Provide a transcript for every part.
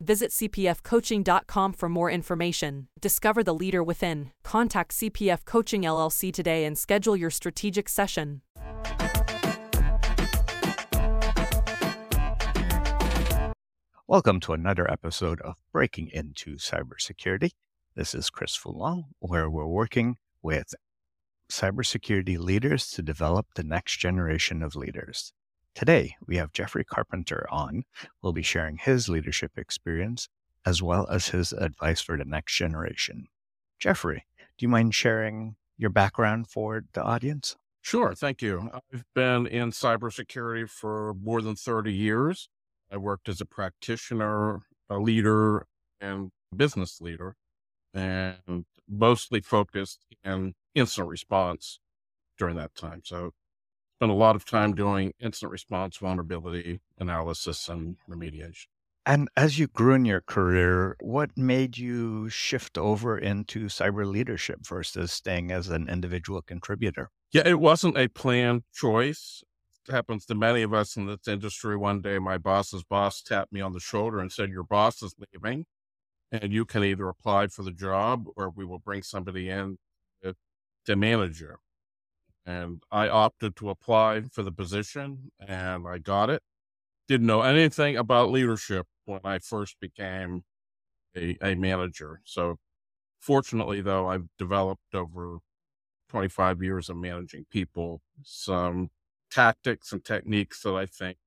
Visit cpfcoaching.com for more information. Discover the leader within. Contact CPF Coaching LLC today and schedule your strategic session. Welcome to another episode of Breaking Into Cybersecurity. This is Chris Foulon, where we're working with cybersecurity leaders to develop the next generation of leaders. Today, we have Jeffrey Carpenter on. We'll be sharing his leadership experience as well as his advice for the next generation. Jeffrey, do you mind sharing your background for the audience? Sure, thank you. I've been in cybersecurity for more than 30 years. I worked as a practitioner, a leader, and business leader, and mostly focused in incident response during that time. So spent a lot of time doing incident response, vulnerability analysis, and remediation. And as you grew in your career, what made you shift over into cyber leadership versus staying as an individual contributor? Yeah, it wasn't a planned choice. It happens to many of us in this industry. One day, my boss's boss tapped me on the shoulder and said, Your boss is leaving, and you can either apply for the job or we will bring somebody in to manage you. And I opted to apply for the position and I got it. Didn't know anything about leadership when I first became a, a manager. So, fortunately, though, I've developed over 25 years of managing people some tactics and techniques that I think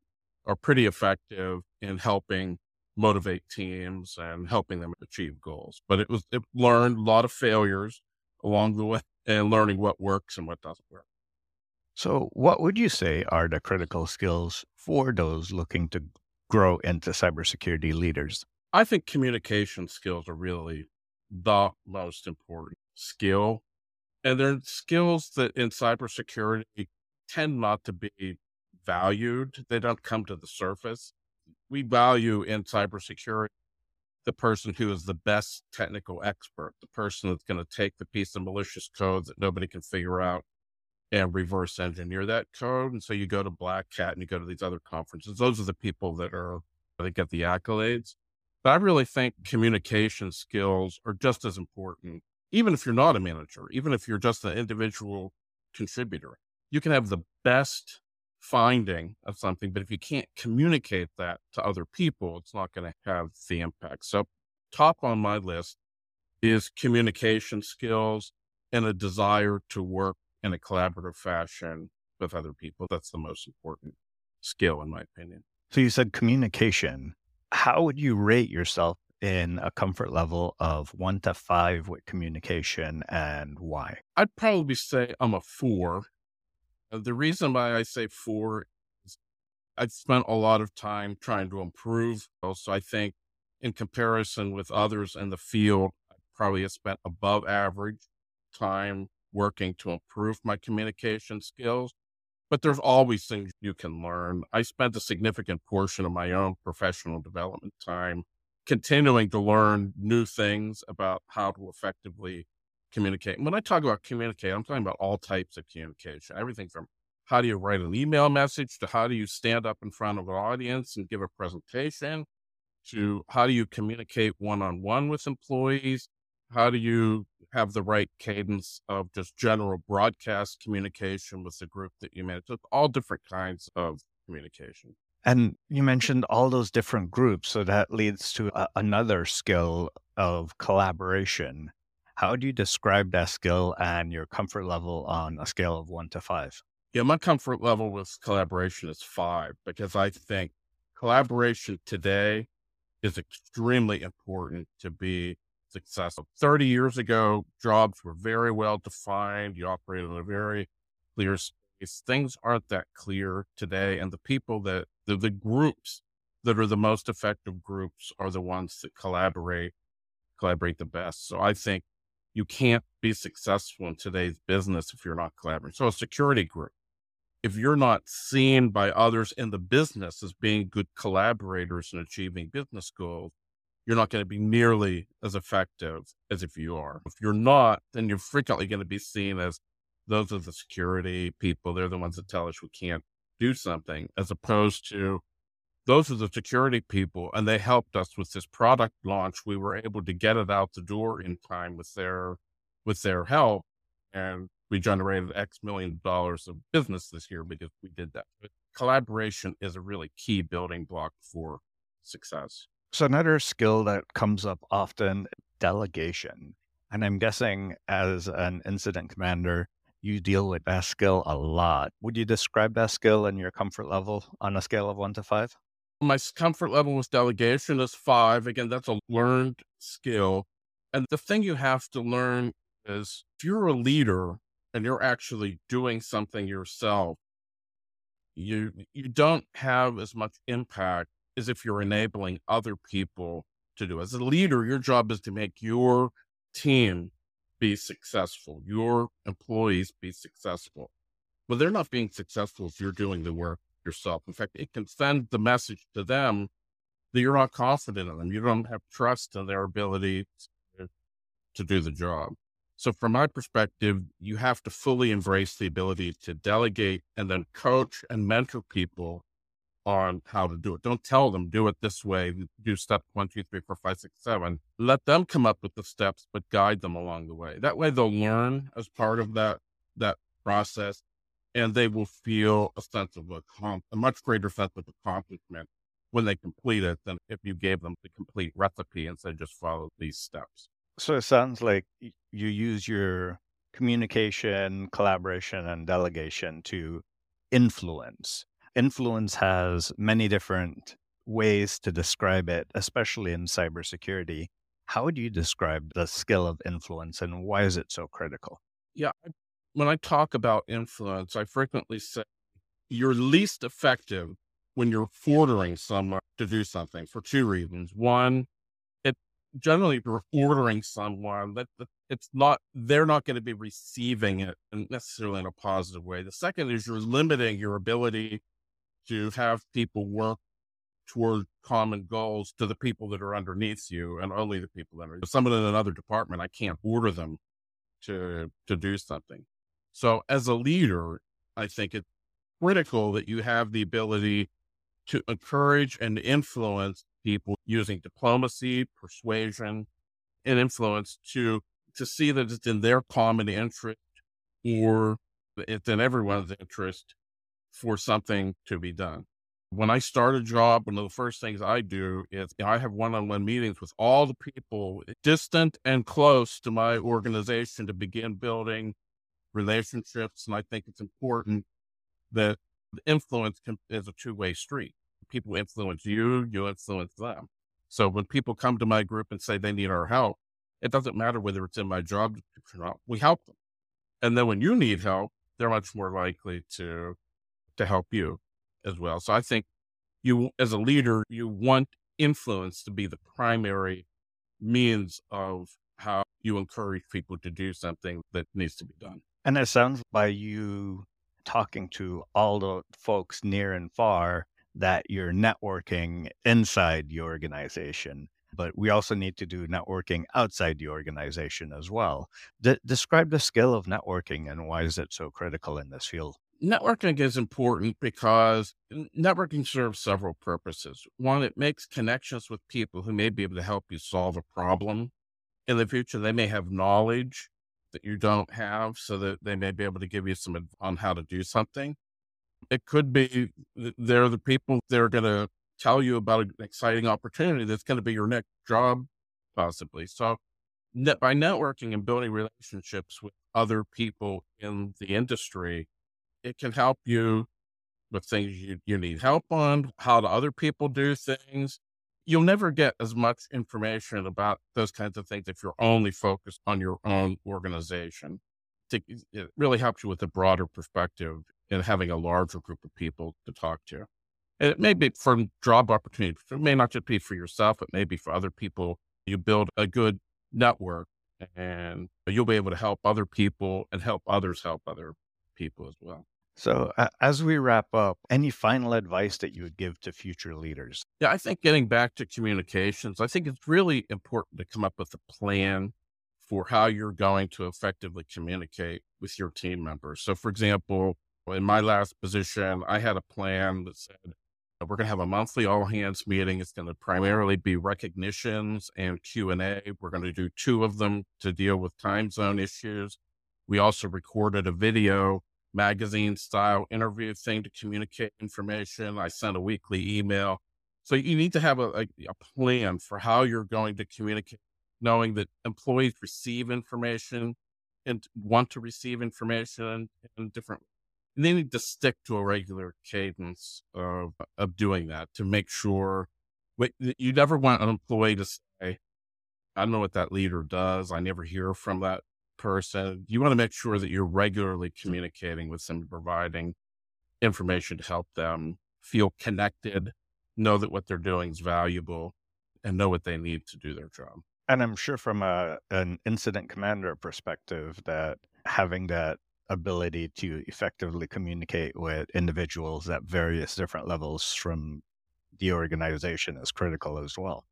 are pretty effective in helping motivate teams and helping them achieve goals. But it was, it learned a lot of failures along the way and learning what works and what doesn't work. So, what would you say are the critical skills for those looking to grow into cybersecurity leaders? I think communication skills are really the most important skill. And they're skills that in cybersecurity tend not to be valued. They don't come to the surface. We value in cybersecurity the person who is the best technical expert, the person that's going to take the piece of malicious code that nobody can figure out and reverse engineer that code. And so you go to Black Hat and you go to these other conferences. Those are the people that are that get the accolades. But I really think communication skills are just as important, even if you're not a manager, even if you're just an individual contributor. You can have the best finding of something, but if you can't communicate that to other people, it's not going to have the impact. So, top on my list is communication skills and a desire to work in a collaborative fashion with other people. That's the most important skill, in my opinion. So you said communication. How would you rate yourself in a comfort level of one to five with communication and why? I'd probably say I'm a four. Uh, the reason why I say four is I've spent a lot of time trying to improve. So I think in comparison with others in the field, I probably have spent above average time working to improve my communication skills, but there's always things you can learn. I spent a significant portion of my own professional development time continuing to learn new things about how to effectively communicate. When I talk about communicate, I'm talking about all types of communication, everything from how do you write an email message to how do you stand up in front of an audience and give a presentation to how do you communicate one on one with employees how do you have the right cadence of just general broadcast communication with the group that you manage? all different kinds of communication. And you mentioned all those different groups. So that leads to a, another skill of collaboration. How do you describe that skill and your comfort level on a scale of one to five? Yeah, my comfort level with collaboration is five because I think collaboration today is extremely important to be successful. 30 years ago, jobs were very well defined. You operated in a very clear space. things aren't that clear today. And the people that, the, the groups that are the most effective groups are the ones that collaborate, collaborate the best. So I think you can't be successful in today's business if you're not collaborating. So a security group, if you're not seen by others in the business as being good collaborators and achieving business goals, you're not going to be nearly as effective as if you are. If you're not, then you're frequently going to be seen as those are the security people. They're the ones that tell us we can't do something, as opposed to those are the security people. And they helped us with this product launch. We were able to get it out the door in time with their with their help. And we generated X million dollars of business this year because we did that. But collaboration is a really key building block for success. So another skill that comes up often, delegation. And I'm guessing as an incident commander, you deal with that skill a lot. Would you describe that skill and your comfort level on a scale of one to five? My comfort level with delegation is five. Again, that's a learned skill. And the thing you have to learn is if you're a leader and you're actually doing something yourself, you you don't have as much impact as if you're enabling other people to do. As a leader, your job is to make your team be successful, your employees be successful. But they're not being successful if you're doing the work yourself. In fact, it can send the message to them that you're not confident in them. You don't have trust in their ability to, do the job. So, from my perspective, you have to fully embrace the ability to delegate and then coach and mentor people on how to do it. Don't tell them do it this way. Do step one, two, three, four, five, six, seven. Let them come up with the steps, but guide them along the way. That way, they'll learn as part of that that process, and they will feel a sense of a, a much greater sense of accomplishment when they complete it than if you gave them the complete recipe and said just follow these steps. So it sounds like you use your communication, collaboration, and delegation to influence influence has many different ways to describe it, especially in cybersecurity. How would you describe the skill of influence and why is it so critical? Yeah. When I talk about influence, I frequently say you're least effective when you're ordering someone to do something for two reasons. One, it generally you're ordering someone that it's not they're not going to be receiving it necessarily in a positive way. The second is you're limiting your ability to have people work toward common goals to the people that are underneath you and only the people that are someone in another department i can't order them to to do something so as a leader i think it's critical that you have the ability to encourage and influence people using diplomacy persuasion and influence to to see that it's in their common interest or it's in everyone's interest for something to be done. When I start a job, one of the first things I do is I have one on one meetings with all the people distant and close to my organization to begin building relationships. And I think it's important that the influence can, is a two way street. People influence you, you influence them. So when people come to my group and say they need our help, it doesn't matter whether it's in my job or not, we help them. And then when you need help, they're much more likely to to help you as well. So I think you, as a leader, you want influence to be the primary means of how you encourage people to do something that needs to be done. And it sounds by you talking to all the folks near and far that you're networking inside your organization. But we also need to do networking outside the organization as well. De- describe the skill of networking and why is it so critical in this field? networking is important because networking serves several purposes. One, it makes connections with people who may be able to help you solve a problem. In the future, they may have knowledge that you don't have, so that they may be able to give you some on how to do something. It could be they're the people that are going to tell you about an exciting opportunity that's going to be your next job, possibly. So, by networking and building relationships with other people in the industry, it can help you with things you, you need help on, how do other people do things. You'll never get as much information about those kinds of things if you're only focused on your own organization. Eh, it really helps you with a broader perspective and having a larger group of people to talk to. And it may be for job opportunities. It may not just be for yourself, it may be for other people. You build a good network and you'll be able to help other people and help others help other people as well. So, uh, as we wrap up, any final advice that you would give to future leaders? Yeah, I think getting back to communications, I think it's really important to come up with a plan for how you're going to effectively communicate with your team members. So, for example, in my last position, I had a plan that said we're going to have a monthly all hands meeting. It's going to primarily be recognitions and Q and A. We're going to do two of them to deal with time zone issues. We also recorded a video magazine style interview thing to communicate information. I sent a weekly email. So you need to have a, a, a plan for how you're going to communicate, knowing that employees receive information and want to receive information in different they need to stick to a regular cadence of of doing that to make sure you never want an employee to say, I don't know what that leader does. I never hear from that person. You want to make sure that you're regularly mm-hmm. communicating with them, providing information to help them feel connected, know that what they're doing is valuable, and know what they need to do their job. And I'm sure from a an incident commander perspective that having that ability to effectively communicate with individuals at various different levels from the organization is critical as well.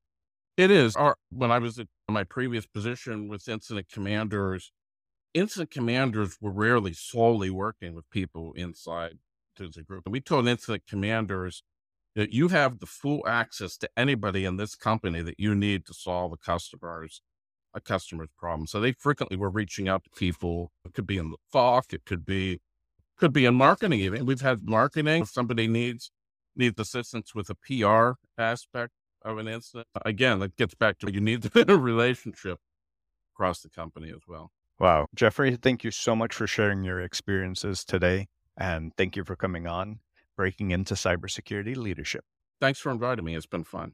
It is. Our, when I was at my previous position with incident commanders, incident commanders were rarely solely working with people inside the group. And we told incident commanders that you have the full access to anybody in this company that you need to solve a customer's a customer's problem. So they frequently were reaching out to people. It could be in the FOC, it could be could be in marketing even. We've had marketing. If somebody needs needs assistance with a PR aspect of an incident. Again, that gets back to you need to a relationship across the company as well. Wow. Jeffrey, thank you so much for sharing your experiences today. And thank you for coming on, breaking into cybersecurity leadership. Thanks for inviting me. It's been fun